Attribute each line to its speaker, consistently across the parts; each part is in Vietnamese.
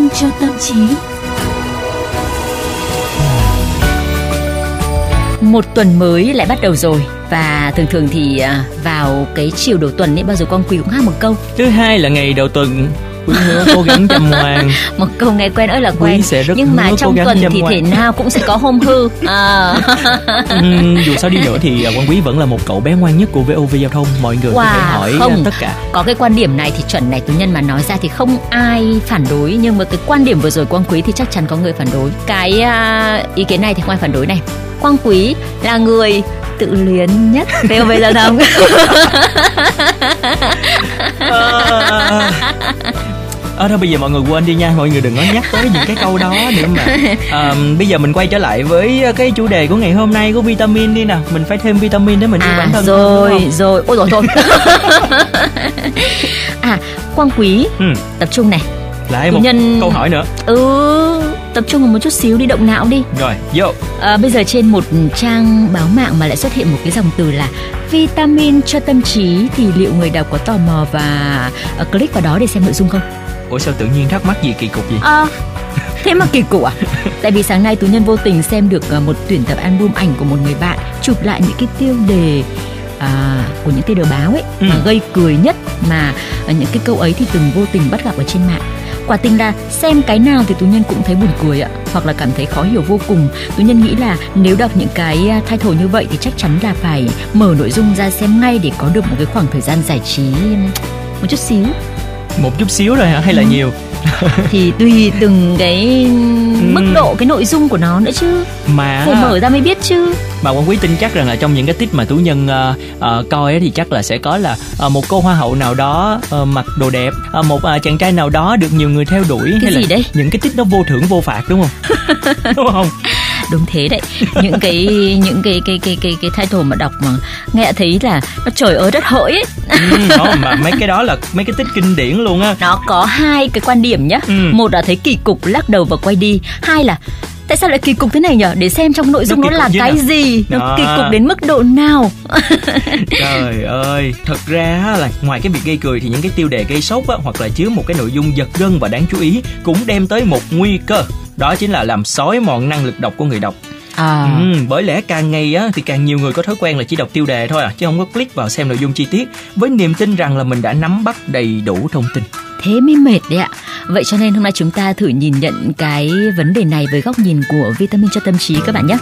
Speaker 1: vitamin cho tâm trí.
Speaker 2: Một tuần mới lại bắt đầu rồi và thường thường thì à, vào cái chiều đầu tuần ấy bao giờ con quý cũng hát một câu
Speaker 3: thứ hai là ngày đầu tuần quý hứa cố gắng chăm ngoan.
Speaker 2: Một câu nghe quen ơi là quen.
Speaker 3: Quý sẽ rất
Speaker 2: nhưng mà trong tuần thì
Speaker 3: ngoan.
Speaker 2: thể nào cũng sẽ có hôm hư. À.
Speaker 3: Ừm, dù sao đi nữa thì à, quan quý vẫn là một cậu bé ngoan nhất của VOV giao thông. Mọi người có thể
Speaker 2: Wow,
Speaker 3: hỏi
Speaker 2: không.
Speaker 3: tất cả.
Speaker 2: Có cái quan điểm này thì chuẩn này tú nhân mà nói ra thì không ai phản đối. Nhưng mà cái quan điểm vừa rồi quang quý thì chắc chắn có người phản đối. Cái à, ý kiến này thì không ai phản đối này. Quang quý là người tự luyến nhất. VOV giao thông
Speaker 3: À, thôi bây giờ mọi người quên đi nha. Mọi người đừng có nhắc tới những cái câu đó nữa mà. À, bây giờ mình quay trở lại với cái chủ đề của ngày hôm nay của vitamin đi nào mình phải thêm vitamin để mình yêu bản
Speaker 2: à
Speaker 3: thân
Speaker 2: rồi
Speaker 3: không?
Speaker 2: rồi. Ôi rồi thôi à quang quý
Speaker 3: ừ.
Speaker 2: tập trung này.
Speaker 3: Lại một
Speaker 2: nhân-
Speaker 3: câu hỏi nữa.
Speaker 2: Ừ tập trung vào một chút xíu đi động não đi
Speaker 3: rồi vô
Speaker 2: À, bây giờ trên một trang báo mạng mà lại xuất hiện một cái dòng từ là vitamin cho tâm trí thì liệu người đọc có tò mò và ờ, click vào đó để xem nội dung không?
Speaker 3: ủa sao tự nhiên thắc mắc gì kỳ cục gì
Speaker 2: À, thế mà kỳ cục à? Tại vì sáng nay tú nhân vô tình xem được ờ, một tuyển tập album ảnh của một người bạn chụp lại những cái tiêu đề à, của những tiêu đề báo ấy
Speaker 3: Ừ.
Speaker 2: mà gây cười nhất mà ờ, những cái câu ấy thì từng vô tình bắt gặp ở trên mạng quả tình là xem cái nào thì tú nhân cũng thấy buồn cười ạ, hoặc là cảm thấy khó hiểu vô cùng. Tú nhân nghĩ là nếu đọc những cái à, thay thổ như vậy thì chắc chắn là phải mở nội dung ra xem ngay để có được một cái khoảng thời gian giải trí một chút xíu
Speaker 3: một chút xíu rồi hả? Hay là
Speaker 2: Ừ.
Speaker 3: nhiều?
Speaker 2: Thì tùy từng cái mức độ cái nội dung của nó nữa chứ.
Speaker 3: Mà
Speaker 2: phải mở ra mới biết chứ.
Speaker 3: Mà quan quý tin chắc rằng là trong những cái tích mà tú nhân ờ, ờ, coi ấy thì chắc là sẽ có là ờ, một cô hoa hậu nào đó ờ, mặc đồ đẹp ờ, một ờ, chàng trai nào đó được nhiều người theo đuổi
Speaker 2: Cái
Speaker 3: hay
Speaker 2: gì
Speaker 3: là
Speaker 2: đấy?
Speaker 3: những cái tích nó vô thưởng vô phạt đúng không? Đúng không
Speaker 2: đúng thế đấy. Những cái những cái cái cái cái cái title mà đọc mà nghe thấy là nó trời ơi đất hỡi ấy.
Speaker 3: Ừ, đó, mà mấy cái đó là mấy cái tích kinh điển luôn á.
Speaker 2: Nó có hai cái quan điểm nhá.
Speaker 3: Ừ.
Speaker 2: một là thấy kỳ cục lắc đầu và quay đi. Hai là tại sao lại kỳ cục thế này nhở? Để xem trong nội dung
Speaker 3: Nó
Speaker 2: nó, là cái
Speaker 3: nào?
Speaker 2: gì. Nó
Speaker 3: Đó.
Speaker 2: kỳ cục đến mức độ nào?
Speaker 3: Trời ơi thật ra là ngoài cái việc gây cười thì những cái tiêu đề gây sốc á, hoặc là chứa một cái nội dung giật gân và đáng chú ý cũng đem tới một nguy cơ đó chính là làm xói mòn năng lực đọc của người đọc.
Speaker 2: À.
Speaker 3: Ừ, bởi lẽ càng ngày á thì càng nhiều người có thói quen là chỉ đọc tiêu đề thôi à chứ không có click vào xem nội dung chi tiết với niềm tin rằng là mình đã nắm bắt đầy đủ thông tin.
Speaker 2: thế mới mệt đấy ạ. Vậy cho nên hôm nay chúng ta thử nhìn nhận cái vấn đề này với góc nhìn của vitamin cho tâm trí các bạn nhé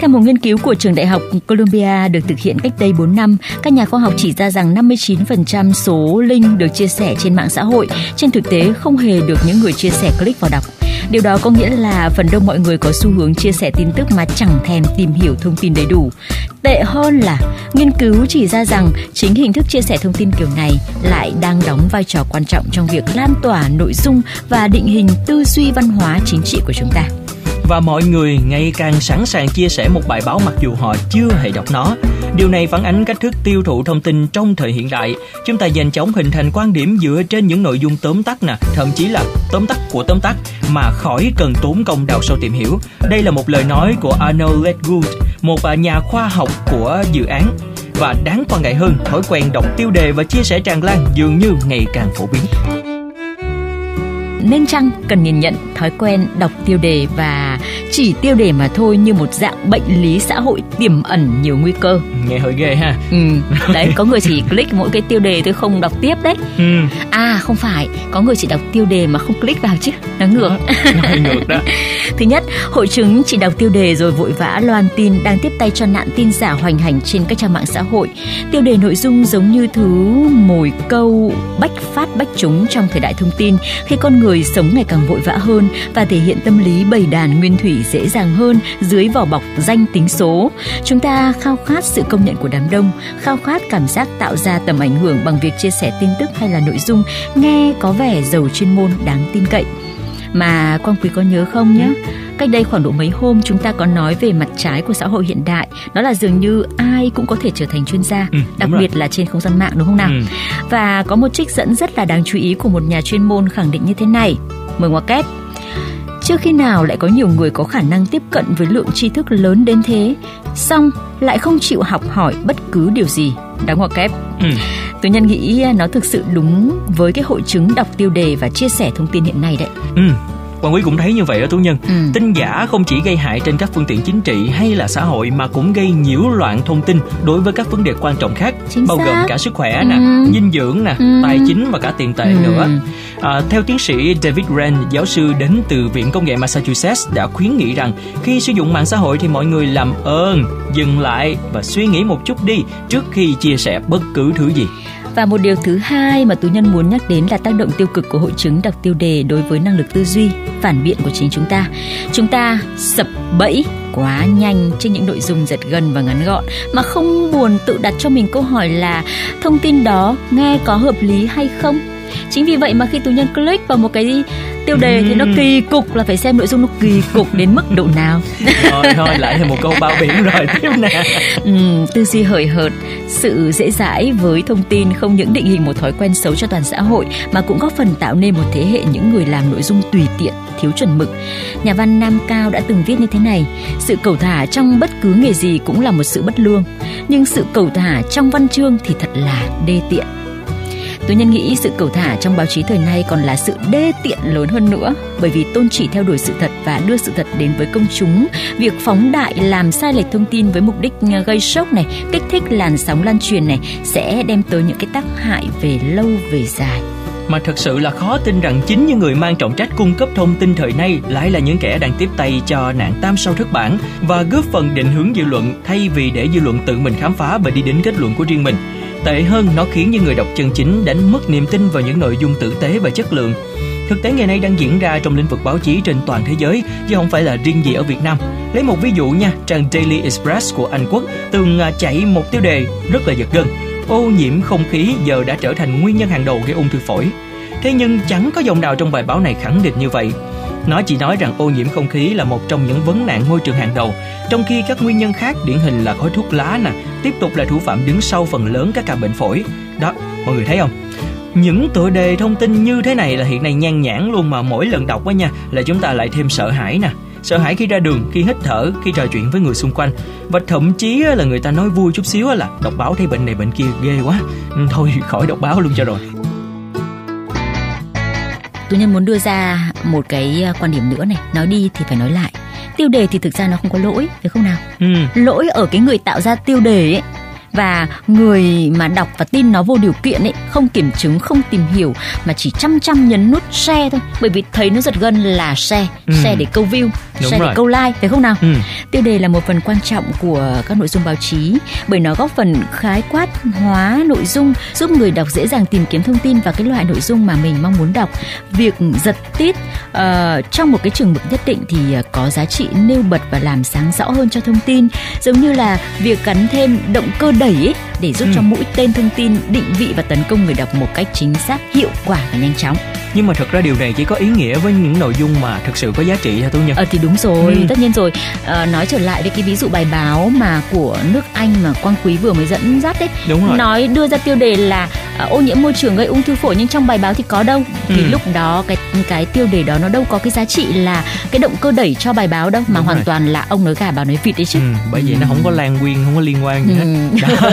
Speaker 2: theo một nghiên cứu của trường đại học Columbia được thực hiện cách đây 4 năm, các nhà khoa học chỉ ra rằng 59% số link được chia sẻ trên mạng xã hội trên thực tế không hề được những người chia sẻ click vào đọc. Điều đó có nghĩa là phần đông mọi người có xu hướng chia sẻ tin tức mà chẳng thèm tìm hiểu thông tin đầy đủ. Tệ hơn là nghiên cứu chỉ ra rằng chính hình thức chia sẻ thông tin kiểu này lại đang đóng vai trò quan trọng trong việc lan tỏa nội dung và định hình tư duy văn hóa chính trị của chúng ta.
Speaker 3: Và mọi người ngày càng sẵn sàng chia sẻ một bài báo mặc dù họ chưa hề đọc nó. Điều này phản ánh cách thức tiêu thụ thông tin trong thời hiện đại. Chúng ta nhanh chóng hình thành quan điểm dựa trên những nội dung tóm tắt nè, thậm chí là tóm tắt của tóm tắt mà khỏi cần tốn công đào sâu tìm hiểu. Đây là một lời nói của Arnold Ledgood, một nhà khoa học của dự án. Và đáng quan ngại hơn, thói quen đọc tiêu đề và chia sẻ tràn lan dường như ngày càng phổ biến.
Speaker 2: Nên chăng cần nhìn nhận thói quen đọc tiêu đề và chỉ tiêu đề mà thôi như một dạng bệnh lý xã hội tiềm ẩn nhiều nguy cơ.
Speaker 3: Nghe hơi ghê ha.
Speaker 2: Ừ, đấy có người chỉ click mỗi cái tiêu đề tôi không đọc tiếp đấy.
Speaker 3: Ừ,
Speaker 2: À không phải, có người chỉ đọc tiêu đề mà không click vào chứ, nó ngược.
Speaker 3: nó ngược đó.
Speaker 2: Thứ nhất, hội chứng chỉ đọc tiêu đề rồi vội vã loan tin đang tiếp tay cho nạn tin giả hoành hành trên các trang mạng xã hội. Tiêu đề nội dung giống như thứ mồi câu bách phát bách trúng trong thời đại thông tin khi con người sống ngày càng vội vã hơn và thể hiện tâm lý bầy đàn nguyên thủy dễ dàng hơn dưới vỏ bọc danh tính số. Chúng ta khao khát sự công nhận của đám đông, khao khát cảm giác tạo ra tầm ảnh hưởng bằng việc chia sẻ tin tức hay là nội dung nghe có vẻ giàu chuyên môn đáng tin cậy. Mà Quang Quý có nhớ không nhé? Cách đây khoảng độ mấy hôm chúng ta có nói về mặt trái của xã hội hiện đại Đó là dường như ai cũng có thể trở thành chuyên gia
Speaker 3: Ừ,
Speaker 2: Đặc
Speaker 3: rồi.
Speaker 2: biệt là trên không gian mạng đúng không nào?
Speaker 3: Ừ.
Speaker 2: Và có một trích dẫn rất là đáng chú ý của một nhà chuyên môn khẳng định như thế này Mời ngoặc kép Chưa khi nào lại có nhiều người có khả năng tiếp cận với lượng tri thức lớn đến thế Xong lại không chịu học hỏi bất cứ điều gì. Đóng ngoặc kép.
Speaker 3: Ừ.
Speaker 2: tôi nhân nghĩ nó thực sự đúng với cái hội chứng đọc tiêu đề và chia sẻ thông tin hiện nay đấy.
Speaker 3: Ừ Hoàng Quý cũng thấy như vậy đó Tú Nhân.
Speaker 2: Ừ.
Speaker 3: Tin giả không chỉ gây hại trên các phương tiện chính trị hay là xã hội mà cũng gây nhiễu loạn thông tin đối với các vấn đề quan trọng khác,
Speaker 2: Chính
Speaker 3: bao
Speaker 2: xác.
Speaker 3: gồm cả sức khỏe
Speaker 2: Ừ.
Speaker 3: nè, dinh dưỡng nè,
Speaker 2: Ừ.
Speaker 3: tài chính và cả tiền tệ
Speaker 2: Ừ.
Speaker 3: nữa. À, theo tiến sĩ David Rand, giáo sư đến từ Viện Công nghệ Massachusetts đã khuyến nghị rằng khi sử dụng mạng xã hội thì mọi người làm ơn dừng lại và suy nghĩ một chút đi trước khi chia sẻ bất cứ thứ gì.
Speaker 2: Và một điều thứ hai mà tú nhân muốn nhắc đến là tác động tiêu cực của hội chứng đọc tiêu đề đối với năng lực tư duy, phản biện của chính chúng ta. Chúng ta sập bẫy quá nhanh trên những nội dung giật gần và ngắn gọn mà không buồn tự đặt cho mình câu hỏi là thông tin đó nghe có hợp lý hay không. Chính vì vậy mà khi tú nhân click vào một cái tiêu đề thì nó kỳ cục là phải xem nội dung nó kỳ cục đến mức độ nào.
Speaker 3: Thôi thôi lại thêm một câu bao biển rồi tiếp nè.
Speaker 2: Ừm, tư duy hời hợt, sự dễ dãi với thông tin không những định hình một thói quen xấu cho toàn xã hội mà cũng góp phần tạo nên một thế hệ những người làm nội dung tùy tiện, thiếu chuẩn mực. Nhà văn Nam Cao đã từng viết như thế này: sự cầu thả trong bất cứ nghề gì cũng là một sự bất lương, nhưng sự cầu thả trong văn chương thì thật là đê tiện. Tôi nhân nghĩ sự cầu thả trong báo chí thời nay còn là sự đê tiện lớn hơn nữa bởi vì tôn chỉ theo đuổi sự thật và đưa sự thật đến với công chúng. Việc phóng đại làm sai lệch thông tin với mục đích à, gây sốc này, kích thích làn sóng lan truyền này sẽ đem tới những cái tác hại về lâu về dài.
Speaker 3: Mà thật sự là khó tin rằng chính những người mang trọng trách cung cấp thông tin thời nay lại là những kẻ đang tiếp tay cho nạn tam sao thất bản và góp phần định hướng dư luận thay vì để dư luận tự mình khám phá và đi đến kết luận của riêng mình. Tệ hơn, nó khiến những người đọc chân chính đánh mất niềm tin vào những nội dung tử tế và chất lượng. Thực tế ngày nay đang diễn ra trong lĩnh vực báo chí trên toàn thế giới, chứ không phải là riêng gì ở Việt Nam. Lấy một ví dụ nha, trang Daily Express của Anh Quốc từng à, chạy một tiêu đề rất là giật gân. Ô nhiễm không khí giờ đã trở thành nguyên nhân hàng đầu gây ung thư phổi. Thế nhưng chẳng có dòng nào trong bài báo này khẳng định như vậy. Nó chỉ nói rằng ô nhiễm không khí là một trong những vấn nạn môi trường hàng đầu, trong khi các nguyên nhân khác điển hình là khói thuốc lá nè, tiếp tục là thủ phạm đứng sau phần lớn các ca bệnh phổi. Đó, mọi người thấy không? Những tựa đề thông tin như thế này là hiện nay nhan nhản luôn mà mỗi lần đọc á nha là chúng ta lại thêm sợ hãi nè. Sợ hãi khi ra đường, khi hít thở, khi trò chuyện với người xung quanh Và thậm chí là người ta nói vui chút xíu là đọc báo thấy bệnh này bệnh kia ghê quá ừ, Thôi khỏi đọc báo luôn cho rồi
Speaker 2: Tú nhân muốn đưa ra một cái ờ, quan điểm nữa này, nói đi thì phải nói lại. Tiêu đề thì thực ra nó không có lỗi, phải không nào?
Speaker 3: ừ.
Speaker 2: lỗi ở cái người tạo ra tiêu đề ấy và người mà đọc và tin nó vô điều kiện ấy không kiểm chứng không tìm hiểu mà chỉ chăm chăm nhấn nút share thôi bởi vì thấy nó giật gân là share
Speaker 3: Ừ.
Speaker 2: share để câu view
Speaker 3: Đúng
Speaker 2: share
Speaker 3: rồi.
Speaker 2: để câu like phải không nào
Speaker 3: Ừ.
Speaker 2: tiêu đề là một phần quan trọng của các nội dung báo chí bởi nó góp phần khái quát hóa nội dung giúp người đọc dễ dàng tìm kiếm thông tin và cái loại nội dung mà mình mong muốn đọc việc giật tít ờ, trong một cái trường mực nhất định thì ờ, có giá trị nêu bật và làm sáng rõ hơn cho thông tin giống như là việc gắn thêm động cơ đẩy ấy, để giúp
Speaker 3: Ừ.
Speaker 2: cho mũi tên thông tin định vị và tấn công người đọc một cách chính xác hiệu quả và nhanh chóng
Speaker 3: Nhưng mà thật ra điều này chỉ có ý nghĩa với những nội dung mà thực sự có giá trị thôi Tú Nhân
Speaker 2: Ờ thì đúng rồi,
Speaker 3: Ừ.
Speaker 2: tất nhiên rồi. Ờ, nói trở lại với cái ví dụ bài báo mà của nước Anh mà Quang Quý vừa mới dẫn dắt đấy.
Speaker 3: Đúng rồi
Speaker 2: Nói đưa ra tiêu đề là ô nhiễm môi trường gây ung thư phổi nhưng trong bài báo thì có đâu. Thì
Speaker 3: Ừ.
Speaker 2: lúc đó cái cái tiêu đề đó nó đâu có cái giá trị là cái động cơ đẩy cho bài báo đâu mà
Speaker 3: Đúng
Speaker 2: hoàn
Speaker 3: rồi.
Speaker 2: toàn là ông nói gà báo nói vịt đấy chứ.
Speaker 3: Ừ, bởi vậy nó không có lan quyên không có liên quan gì hết
Speaker 2: Ừ.
Speaker 3: Đó.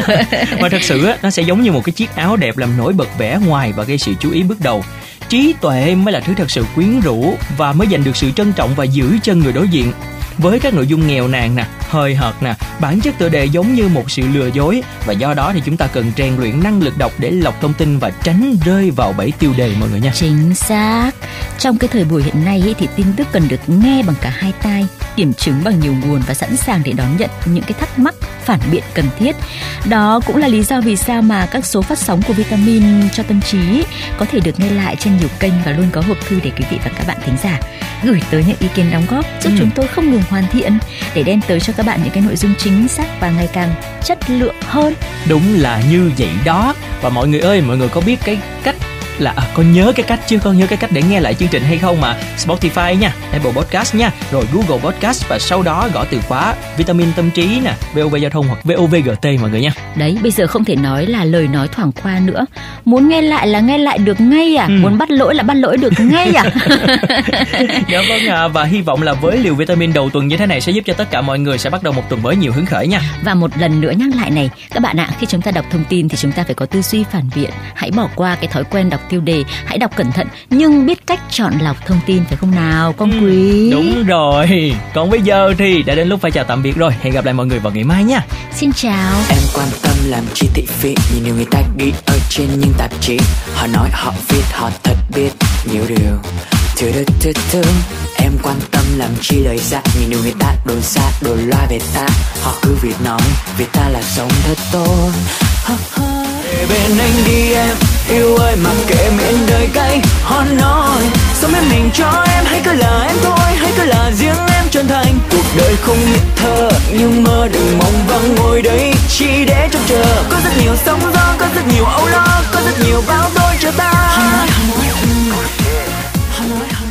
Speaker 3: và thật sự á, nó sẽ giống như một cái chiếc áo đẹp làm nổi bật vẻ ngoài và gây sự chú ý bước đầu trí tuệ mới là thứ thật sự quyến rũ và mới giành được sự trân trọng và giữ chân người đối diện với các nội dung nghèo nàn nè hơi hợt nè bản chất tựa đề giống như một sự lừa dối. Và do đó thì chúng ta cần rèn luyện năng lực đọc để lọc thông tin và tránh rơi vào bẫy tiêu đề mọi người nha.
Speaker 2: Chính xác. Trong cái thời buổi hiện nay ấy, thì tin tức cần được nghe bằng cả hai tai, kiểm chứng bằng nhiều nguồn và sẵn sàng để đón nhận những cái thắc mắc, phản biện cần thiết. Đó cũng là lý do vì sao mà các số phát sóng của vitamin cho tâm trí có thể được nghe lại trên nhiều kênh và luôn có hộp thư để quý vị và các bạn thính giả gửi tới những ý kiến đóng góp giúp
Speaker 3: Ừ.
Speaker 2: chúng tôi không ngừng hoàn thiện để đem tới cho các bạn những cái nội dung chính xác và ngày càng chất lượng hơn.
Speaker 3: Đúng là như vậy đó Và mọi người ơi, mọi người có biết cái cách là à, con nhớ cái cách chứ con nhớ cái cách để nghe lại chương trình hay không mà? Spotify nha Apple Podcast nha rồi Google Podcast và sau đó gõ từ khóa vitamin tâm trí nè VOV giao thông hoặc VOVGT mọi người nha.
Speaker 2: Đấy bây giờ không thể nói là lời nói thoảng qua nữa. Muốn nghe lại là nghe lại được ngay à? Ừ. muốn bắt lỗi là bắt lỗi được ngay à?
Speaker 3: Dạ vâng à, và hy vọng là với liều vitamin đầu tuần như thế này sẽ giúp cho tất cả mọi người sẽ bắt đầu một tuần mới nhiều hứng khởi nha.
Speaker 2: Và một lần nữa nhắc lại này các bạn ạ khi chúng ta đọc thông tin thì chúng ta phải có tư duy phản biện. Hãy bỏ qua cái thói quen đọc tiêu đề hãy đọc cẩn thận nhưng biết cách chọn lọc thông tin phải không nào con ừ, quý?
Speaker 3: đúng rồi. Còn bây giờ thì đã đến lúc phải chào tạm biệt rồi. Hẹn gặp lại mọi người vào ngày mai nha.
Speaker 2: Xin chào.
Speaker 1: Em quan tâm làm chi thị phi nhìn nhiều người ta ghi ở trên những tạp chí. Họ nói họ viết họ thật biết nhiều điều. Thứ thứ thứ thứ em quan tâm làm chi lời ra nhìn nhiều người ta đồn xa đồn loa về ta. Họ cứ việc nói về ta là sống thật tốt về bên anh đi em. Yêu ơi, mặc kệ miệng đời cay hon nói. Sống em mình cho em, hãy cứ là em thôi, hãy cứ là riêng em chân thành. Cuộc đời không nhất thơ, nhưng mơ đừng mong vắng ngồi đây, chỉ để trông chờ. Có rất nhiều sóng gió, có rất nhiều âu lo, có rất nhiều bao đôi cho ta. Hon nói hon nói hon nói hon nói